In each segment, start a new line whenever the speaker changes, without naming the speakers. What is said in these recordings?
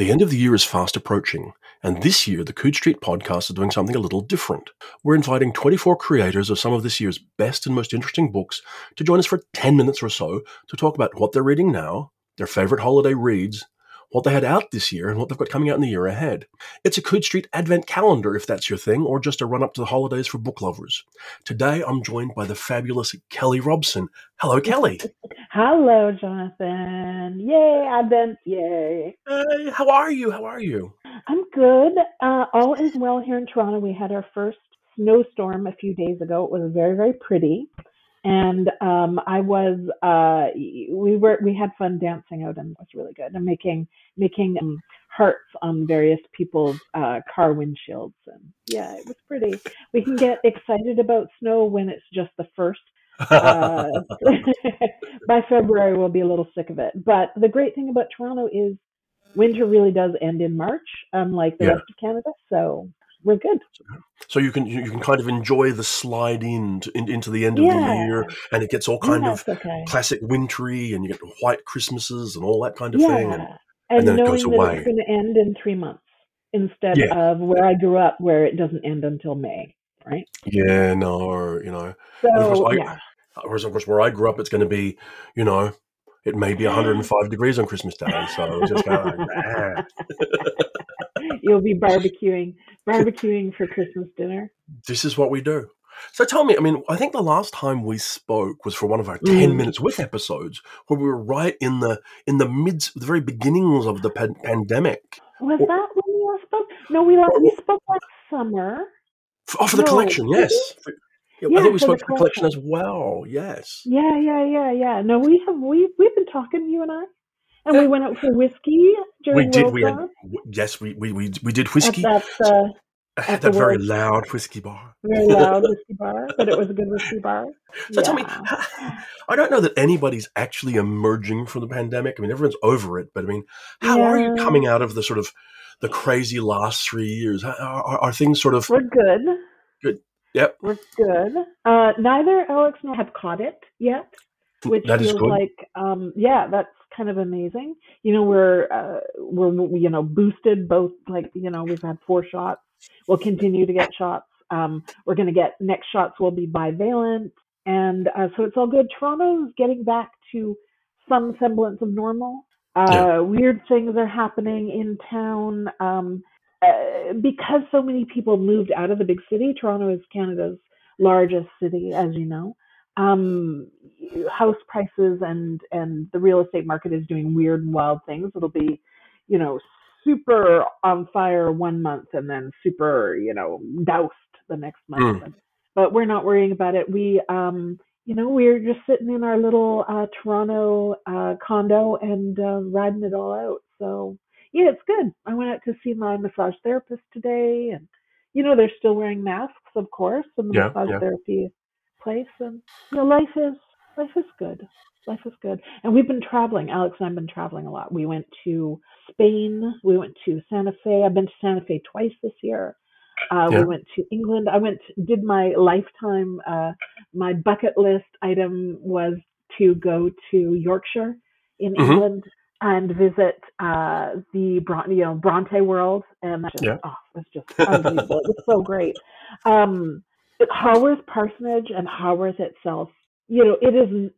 The end of the year is fast approaching, and this year the Coode Street podcast is doing something a little different. We're inviting 24 creators of some of this year's best and most interesting books to join us for 10 minutes or so to talk about what they're reading now, their favorite holiday reads, what they had out this year and what they've got coming out in the year ahead. It's a Coode Street Advent calendar if that's your thing, or just a run up to the holidays for book lovers. Today I'm joined by the fabulous Kelly Robson. Hello, Kelly.
Hello, Jonathan. Yay, Advent, yay.
Hey, how are you? How are you?
I'm good. Uh, all is well here in Toronto. We had our first snowstorm a few days ago. It was very, very pretty and um, I was uh, we were we had fun dancing out and it was really good and making making um, hearts on various people's uh, car windshields and yeah it was pretty. We can get excited about snow when it's just the first. Uh, by February we'll be a little sick of it. But the great thing about Toronto is winter really does end in March, unlike the yeah. rest of Canada. So we're good.
So you can you can kind of enjoy the slide in, to, in into the end of yeah. the year, and it gets all kind yeah, of okay. classic wintry, and you get white Christmases and all that kind of
yeah.
thing,
and, and, and then it goes away. It's going to end in three months instead of where I grew up, where it doesn't end until May, right?
Yeah, no, you know.
So
of course, I,
yeah.
Whereas, of course, where I grew up, it's going to be, you know, it may be 105 degrees on Christmas Day. So just kind of like,
You'll be barbecuing, barbecuing for Christmas dinner.
This is what we do. So tell me, I mean, I think the last time we spoke was for one of our ten mm. minutes with episodes, where we were right in the in the mid, the very beginnings of the pan- pandemic.
Was or, that when we last spoke? No, we last, we spoke last summer.
Oh, for the no, collection, yes. Yeah, yeah, I think we spoke for the collection as well. Yes.
Yeah, yeah, yeah, yeah. No, we have we we've been talking, you and I. And we went out for whiskey during
we did.
World
we had yes, we, we we we did whiskey.
At that, uh,
at that very loud whiskey bar.
Very loud whiskey bar, but it was a good whiskey bar.
So yeah. tell me, I don't know that anybody's actually emerging from the pandemic. I mean, everyone's over it, but I mean, how yeah. are you coming out of the sort of the crazy last three years? Are, are, are things sort of?
We're good.
Good. Yep.
We're good. Uh, neither Alex nor have caught it yet, which
that
feels like, um, yeah, that's kind of amazing. You know, we're uh, we're you know boosted both. Like you know, we've had four shots. We'll continue to get shots. Um, we're going to get next shots will be bivalent, and uh, so it's all good. Toronto's getting back to some semblance of normal. Uh, yeah. Weird things are happening in town um, uh, because so many people moved out of the big city. Toronto is Canada's largest city, as you know um, house prices and and the real estate market is doing weird and wild things. It'll be, you know, super on fire one month and then super, you know, doused the next month. Mm. But we're not worrying about it. We, um, you know, we're just sitting in our little uh, Toronto uh, condo and uh, riding it all out. So yeah, it's good. I went out to see my massage therapist today, and you know, they're still wearing masks, of course, in the
yeah,
massage
yeah.
therapy place and you know life is life is good life is good and we've been traveling alex and i've been traveling a lot we went to spain we went to santa fe i've been to santa fe twice this year uh, yeah. we went to england i went did my lifetime uh, my bucket list item was to go to yorkshire in mm-hmm. england and visit uh, the Bron- you know Bronte World, and that just yeah. oh, it was just unbelievable. it was so great. Um, Haworth Parsonage and Haworth itself, you know, it is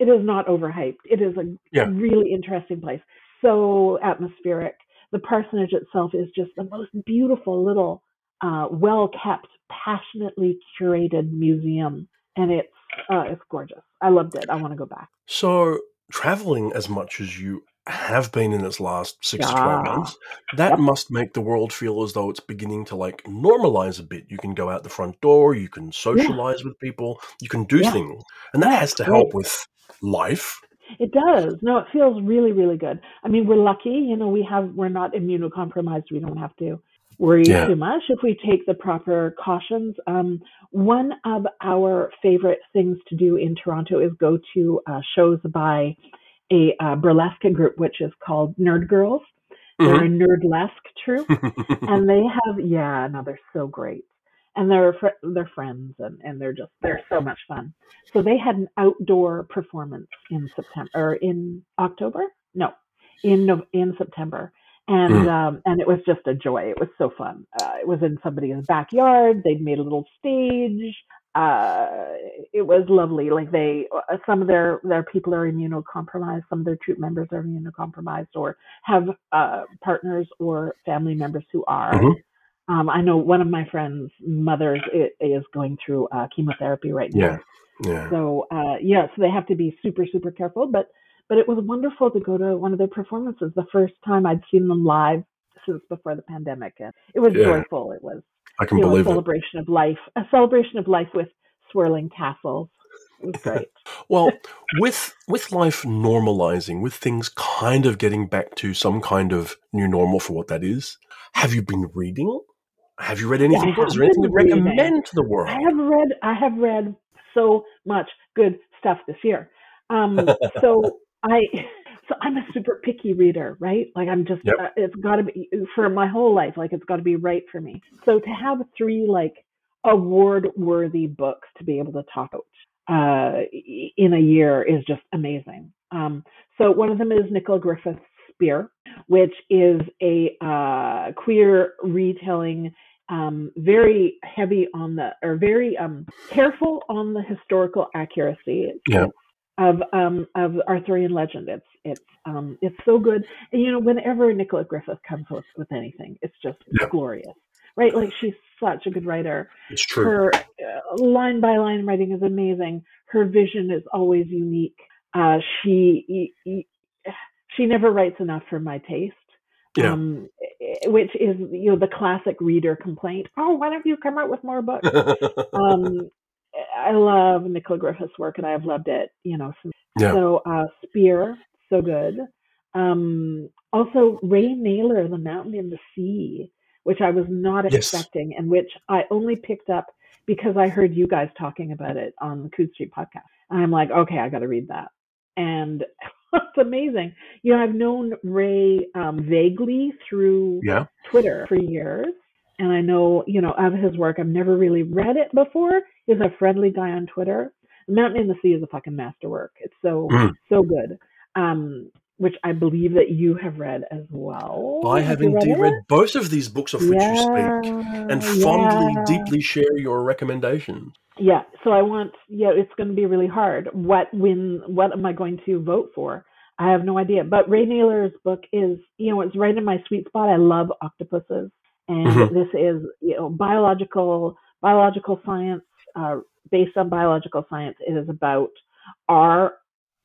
it is not overhyped. It is a yeah. really interesting place. So atmospheric. The parsonage itself is just the most beautiful little, uh, well kept, passionately curated museum, and it's uh, it's gorgeous. I loved it. I want to go back.
So traveling as much as you have been in its last six yeah. to 12 months, that yep. must make the world feel as though it's beginning to like normalize a bit. You can go out the front door, you can socialize yeah. with people, you can do yeah. things. And that has to help with life.
It does. No, it feels really, really good. I mean, we're lucky, you know, we have, we're not immunocompromised. We don't have to worry too much if we take the proper cautions. Um, one of our favorite things to do in Toronto is go to uh, shows by a uh, burlesque group which is called Nerd Girls. They're mm-hmm. a nerdlesque troupe, and they have yeah, no, they're so great, and they're fr- they're friends, and and they're just they're so much fun. So they had an outdoor performance in September or in October, no, in in September, and
Mm.
um, and it was just a joy. It was so fun. Uh, it was in somebody's backyard. They'd made a little stage. Uh, it was lovely. Like they, uh, some of their their people are immunocompromised. Some of their troop members are immunocompromised, or have uh, partners or family members who are.
Mhm.
Um, I know one of my friends' mothers is going through uh, chemotherapy right now.
Yeah. Yeah.
So uh, yeah, so they have to be super super careful. But but it was wonderful to go to one of their performances. The first time I'd seen them live since before the pandemic, and it was
Yeah.
joyful. It was
I can
know, a
believe it.
celebration of life, a celebration of life with swirling tassels. Great.
Well, with with life normalizing, with things kind of getting back to some kind of new normal for what that is, have you been reading? Have you read anything good? Is there anything to recommend to the world?
I have read I have read so much good stuff this year. Um, so I so I'm a super picky reader, right? Like I'm just
Yep.
uh, it's got to be for my whole life. Like it's got to be right for me. So to have three like award worthy books to be able to talk about uh, in a year is just amazing. Um, so one of them is Nicola Griffith's Spear, which is a uh, queer retelling um, very heavy on the or very um, careful on the historical accuracy
Yeah.
Of um, of Arthurian legend. It's it's um, it's so good. And you know, whenever Nicola Griffith comes with, with anything, it's just
Yeah.
glorious, right? Like she's such a good writer.
It's true.
Her uh, line by line writing is amazing. Her vision is always unique. Uh, she she never writes enough for my taste
Yeah.
um, eh, which is you know the classic reader complaint. Oh, why don't you come out with more books? um, I love Nicola Griffith's work, and I have loved it. You know, since,
Yeah.
so uh, Spear, so good. Um, also, Ray Nayler, The Mountain in the Sea, which I was not
Yes.
expecting, and which I only picked up because I heard you guys talking about it on the Coode Street podcast. And I'm like, okay, I got to read that. And it's amazing. You know, I've known Ray um, vaguely through
yeah.
Twitter for years. And I know, you know, of his work, I've never really read it before. He's a friendly guy on Twitter. Mountain in the Sea is a fucking masterwork. It's so,
Mm.
so good. Um, which I believe that you have read as well.
I have
you
indeed
it?
read both of these books of which you speak and fondly,
yeah.
deeply share your recommendations.
Yeah, so I want yeah, it's going to be really hard. What when what am I going to vote for? I have no idea. But Ray Nayler's book is, you know, it's right in my sweet spot. I love octopuses, and
Mhm.
this is, you know, biological biological science uh, based on biological science. It is about are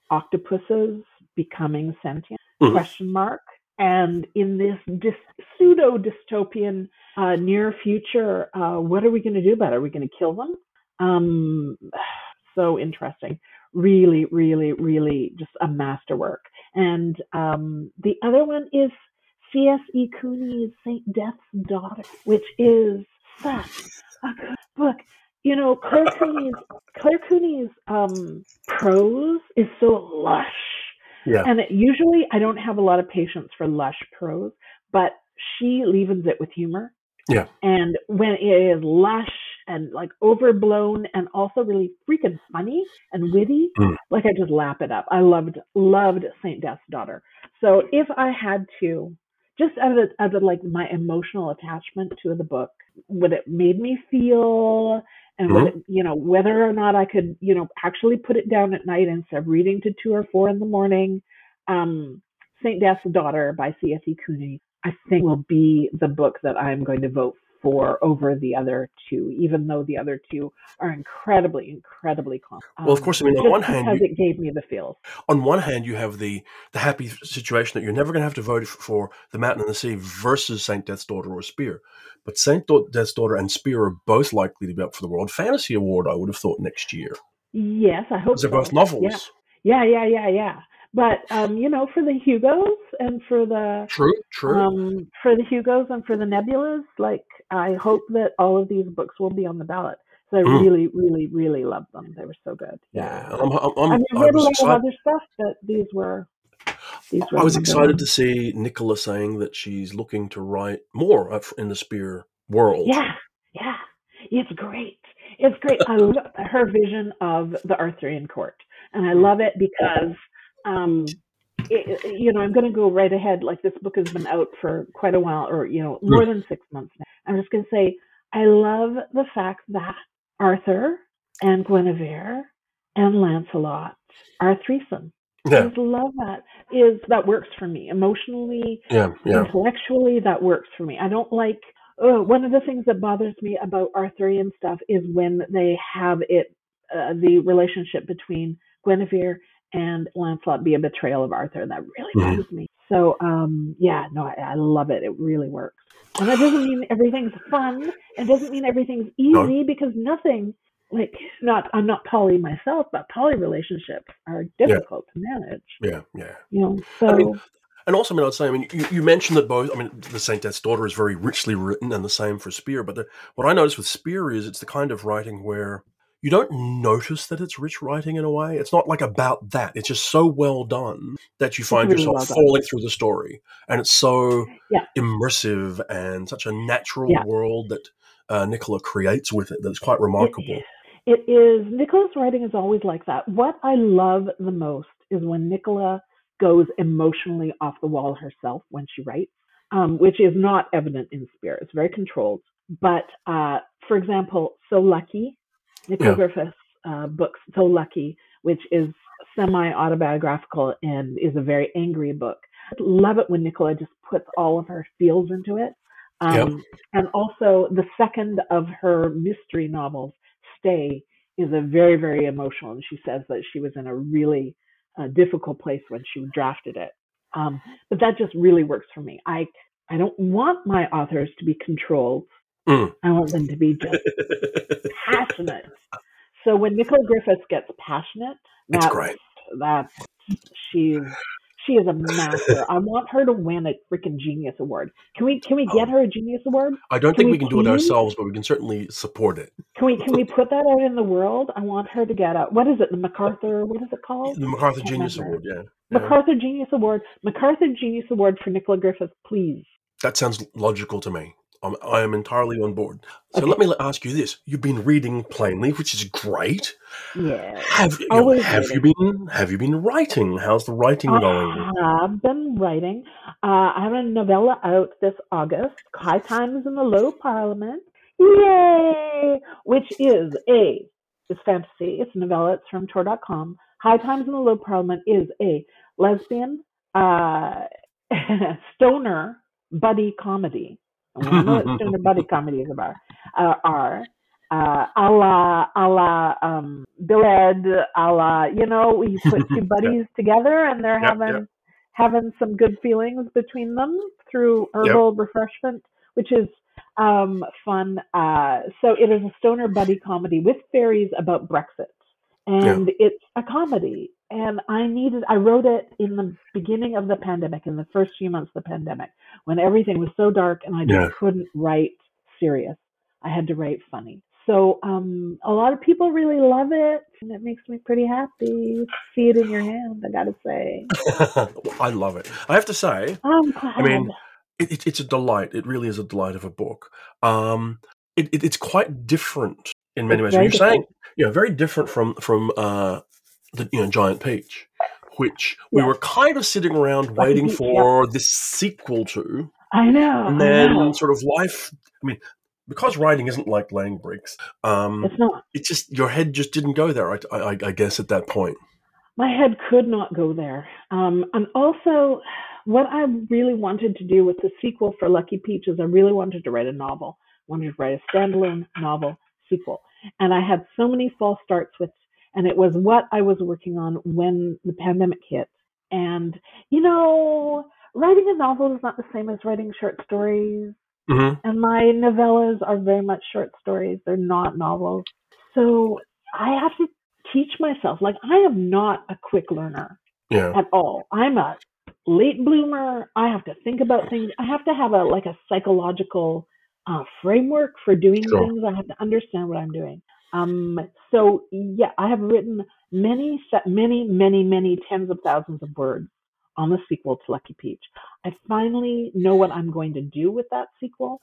octopuses becoming sentient?
Mhm.
Question mark. And in this dys- pseudo dystopian uh, near future, uh, what are we going to do about it? Are we going to kill them? Um, so interesting. Really, really, really just a masterwork. And um, the other one is C.S.E. Cooney's Saint Death's Daughter, which is such a good book. You know, Claire Cooney's Claire Cooney's um, prose is so lush.
Yeah.
And it, usually I don't have a lot of patience for lush prose, but she leavens it with humor.
Yeah.
And when it is lush and like overblown and also really freaking funny and witty,
Mm.
like I just lap it up. I loved loved Saint Death's Daughter. So if I had to, just out of out of like my emotional attachment to the book, what it made me feel, and what it, you know whether or not I could you know actually put it down at night instead of reading to two or four in the morning. Um, Saint Death's Daughter by C.S.E. Cooney, I think will be the book that I'm going to vote for over the other two, even though the other two are incredibly, incredibly close.
Well, of um, course, I mean, on one hand,
because
you-
it gave me the feels.
on one hand, you have the the happy situation that you're never going to have to vote for the Mountain and the Sea versus Saint Death's Daughter or Spear, but Saint Death's Daughter and Spear are both likely to be up for the World Fantasy Award. I would have thought next year.
Yes, I hope
They're
so.
both novels.
Yeah, yeah, yeah, yeah, yeah. But um, you know, for the Hugos and for the
True, true.
um, for the Hugos and for the Nebulas, like I hope that all of these books will be on the ballot. So I
Mm.
really, really, really love them. They were so good.
yeah. I'm, I'm, I'm,
I mean, read a lot
excited.
of other stuff, but these were these were
I was excited to see Nicola saying that she's looking to write more in the Spear world.
Yeah, yeah, it's great. It's great. I love her vision of the Arthurian court, and I love it because um, it, you know, I'm going to go right ahead. Like this book has been out for quite a while, or you know, more than six months now. I'm just going to say I love the fact that Arthur and Guinevere and Lancelot are threesome.
Yeah.
I just love that. Is that works for me emotionally,
Yeah, yeah.
intellectually? That works for me. I don't like. Uh, one of the things that bothers me about Arthurian stuff is when they have it, uh, the relationship between Guinevere and Lancelot be a betrayal of Arthur. That really
Mhm.
me. So, um, yeah, no, I, I love it. It really works. And that doesn't mean everything's fun. It doesn't mean everything's
No.
easy because nothing, like, not I'm not poly myself, but poly relationships are difficult to manage.
Yeah, yeah.
You know, so
I mean, And also, I mean, I'd say, I mean, you, you mentioned that both, I mean, The Saint Death's Daughter is very richly written and the same for Spear. But the, what I notice with Spear is it's the kind of writing where you don't notice that it's rich writing in a way. It's not like about that. It's just so well done that you find
really
yourself
well
falling through the story. And it's so
Yeah.
immersive and such a natural
Yeah.
world that uh, Nicola creates with it that's quite remarkable.
It is Nicola's writing is always like that. What I love the most is when Nicola goes emotionally off the wall herself when she writes, um, which is not evident in Spirit. It's very controlled. But uh, for example, So Lucky, Nicola
Yeah.
Griffith's uh, book, So Lucky, which is semi autobiographical and is a very angry book. I love it when Nicola just puts all of her feels into it. Um,
Yep.
And also, the second of her mystery novels, Stay, is a very, very emotional. And she says that she was in a really uh, difficult place when she drafted it. Um, but that just really works for me. I I don't want my authors to be controlled.
Mm.
I want them to be just passionate. So when Nicola Griffiths gets passionate,
It's
that's
great.
that's she's she is a master. I want her to win a freaking genius award. Can we can we get
Oh.
her a genius award?
I don't
Can
think
we
we can do it ourselves, but we can certainly support it.
Can we can we put that out in the world? I want her to get a what is it? The MacArthur what is it called?
The MacArthur Genius
remember.
Award, yeah. yeah.
MacArthur Genius Award. MacArthur Genius Award for Nicola Griffith, please.
That sounds logical to me. I'm, I am entirely on board. So
Okay.
let me ask you this: You've been reading plainly, which is great.
Yeah.
Have you know, have you been have you been writing? How's the writing going?
I have been writing. Uh, I have a novella out this August, High Times in the Low Parliament. Yay! Which is a, it's fantasy, it's a novella, it's from Tor.com. High Times in the Low Parliament is a lesbian, uh, stoner buddy comedy. And we know what stoner buddy comedies about, uh, are. Uh, a la, a la, um, Bill Ed, a la, you know, we put two buddies together and they're
Yep,
having,
yep.
having some good feelings between them through herbal refreshment, which is, um, fun. Uh, so it is a stoner buddy comedy with fairies about Brexit. And it's a comedy. And I needed, I wrote it in the beginning of the pandemic, in the first few months of the pandemic, when everything was so dark and I just
Yeah.
couldn't write serious. I had to write funny. So um, a lot of people really love it, and it makes me pretty happy. See it in your hand, I gotta say.
I love it. I have to say,
I'm glad.
I mean, it, it, it's a delight. It really is a delight of a book. Um, it, it, it's quite different in many ways. You're saying, you know, very different from from uh, the you know Giant Peach, which we
Yes.
were kind of sitting around waiting for this sequel to,
I know.
and then
know.
sort of life. I mean, because writing isn't like laying bricks. Um,
It's not.
it just your head just didn't go there. I, I, I guess at that point.
my head could not go there. Um, and also, what I really wanted to do with the sequel for Lucky Peach is I really wanted to write a novel. I wanted to write a standalone novel And I had so many false starts with, and it was what I was working on when the pandemic hit. And, you know, writing a novel is not the same as writing short stories.
hmm
And my novellas are very much short stories, they're not novels. So I have to teach myself. Like, I am not a quick learner
Yeah.
at all. I'm a late bloomer. I have to think about things. I have to have a like a psychological uh, framework for doing
Sure.
things. I have to understand what I'm doing. Um, so yeah, I have written many, many, many, many tens of thousands of words on the sequel to Lucky Peach. I finally know what I'm going to do with that sequel.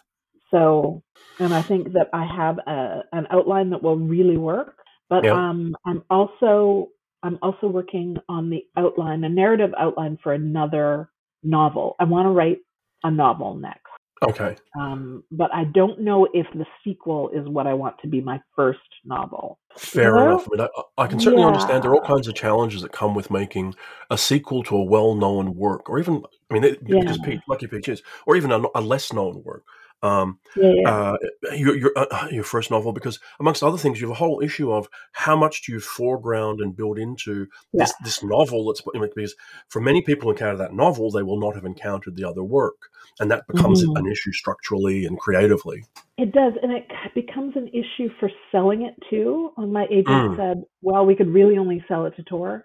So, and I think that I have a, an outline that will really work. But
Yeah.
um, I'm also I'm also working on the outline, a narrative outline for another novel. I want to write a novel next.
Okay.
Um, but I don't know if the sequel is what I want to be my first novel.
Fair enough. I mean, I, I can certainly understand there are all kinds of challenges that come with making a sequel to a well-known work, or even, I mean, it,
Yeah.
because Lucky Peaches, or even a, a less-known work. Um,
Yeah, yeah.
uh, your your, uh, your first novel, because amongst other things, you have a whole issue of how much do you foreground and build into this this novel. That's because for many people who encounter that novel, they will not have encountered the other work, and that becomes
Mhm.
an issue structurally and creatively.
It does, and it becomes an issue for selling it too. And my agent
Mm.
said, "Well, we could really only sell it to Tor."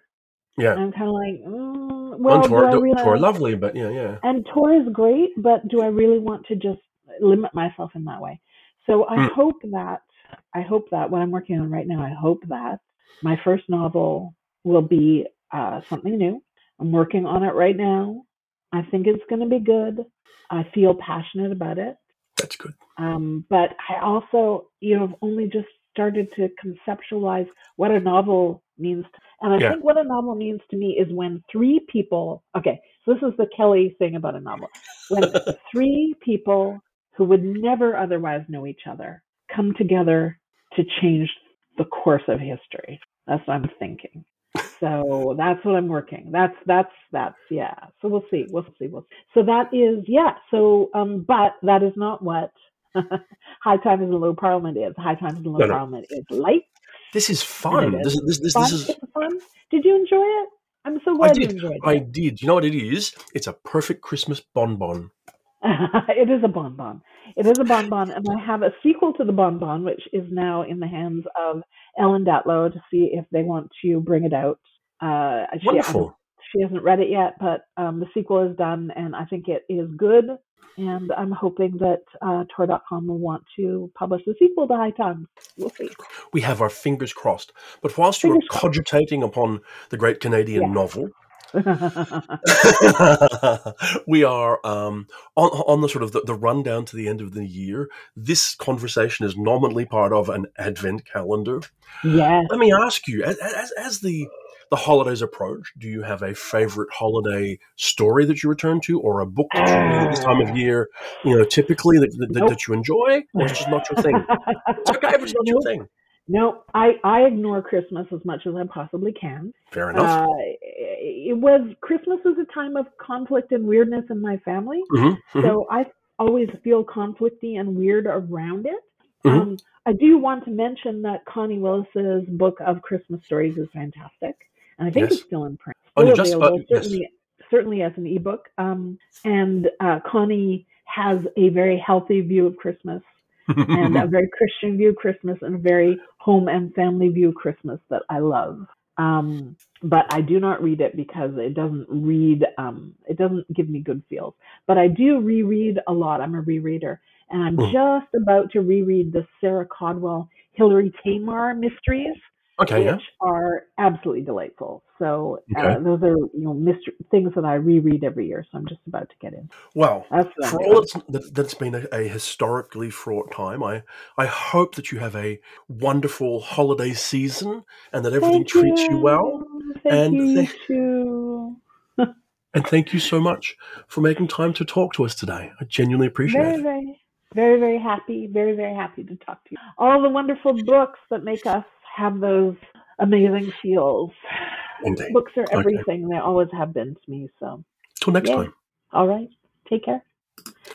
Yeah,
And I'm kind of like, mm, "Well, do
Tor,
I really?"
Tor lovely, but yeah, yeah.
and Tor is great, but do I really want to just limit myself in that way? So I
Mm.
hope that I hope that what I'm working on right now, I hope that my first novel will be uh, something new. I'm working on it right now. I think it's going to be good. I feel passionate about it.
That's good.
Um, but I also, you know, have only just started to conceptualize what a novel means. And I
Yeah.
think what a novel means to me is when three people, okay, so this is the Kelly thing about a novel. When three people who would never otherwise know each other come together to change the course of history. That's what I'm thinking. So that's what I'm working. That's that's that's yeah. So we'll see. We'll see. We'll see. So that is yeah. So um, but that is not what High Times in the Low Parliament is. High Times in the Low
No, no.
Parliament is light.
This is fun.
it
This is this this,
Fun.
this is.
Fun. Did you enjoy it? I'm so
I
glad you
did.
enjoyed
I did. You know what it is? It's a perfect Christmas bonbon.
it is a bonbon. It is a bonbon, and I have a sequel to the bonbon, which is now in the hands of Ellen Datlow to see if they want to bring it out. Uh, she,
Wonderful.
she hasn't read it yet, but um, the sequel is done, and I think it is good. And I'm hoping that uh, Tor.com will want to publish the sequel to High Times. We'll see.
We have our fingers crossed. But whilst you were
Fingers crossed.
cogitating upon the great Canadian
Yeah.
novel, we are um, on, on the sort of the, the rundown to the end of the year. This conversation is nominally part of an advent calendar.
Yeah.
Let me ask you, as, as, as the the holidays approach, do you have a favorite holiday story that you return to, or a book that you read at this time of year? You know, typically that, that,
Nope.
that you enjoy, or it's just not your thing. It's okay if it's not your thing.
No, I, I ignore Christmas as much as I possibly can.
Fair enough.
Uh, it was Christmas is a time of conflict and weirdness in my family,
Mhm, mhm.
so I always feel conflicty and weird around it.
Mhm.
Um, I do want to mention that Connie Willis's book of Christmas stories is fantastic, and I think
Yes.
it's still in print,
Oh,
still
you just-
available,
uh, yes.
certainly certainly as an ebook. Um, and uh, Connie has a very healthy view of Christmas and a very Christian view Christmas and a very home and family view Christmas that I love. Um, but I do not read it because it doesn't read, um, it doesn't give me good feels. But I do reread a lot. I'm a rereader. And I'm
Mm.
just about to reread the Sarah Caudwell Hilary Tamar mysteries,
okay, yeah.
which are absolutely delightful. So uh, those are, you know, mystery, things that I reread every year. So I'm just about to get in.
Well,
That's
for all it's, that, that's been a, a historically fraught time, I, I hope that you have a wonderful holiday season and that everything
Thank
treats you well.
Thank
and
you, you
thank-
too.
And thank you so much for making time to talk to us today. I genuinely appreciate
Very,
it.
very, very, very happy. Very, very happy to talk to you. All the wonderful books that make us have those amazing feels.
Indeed.
Books are
Okay.
everything. They always have been to me. So,
Till next
Yay.
time.
all right. Take care.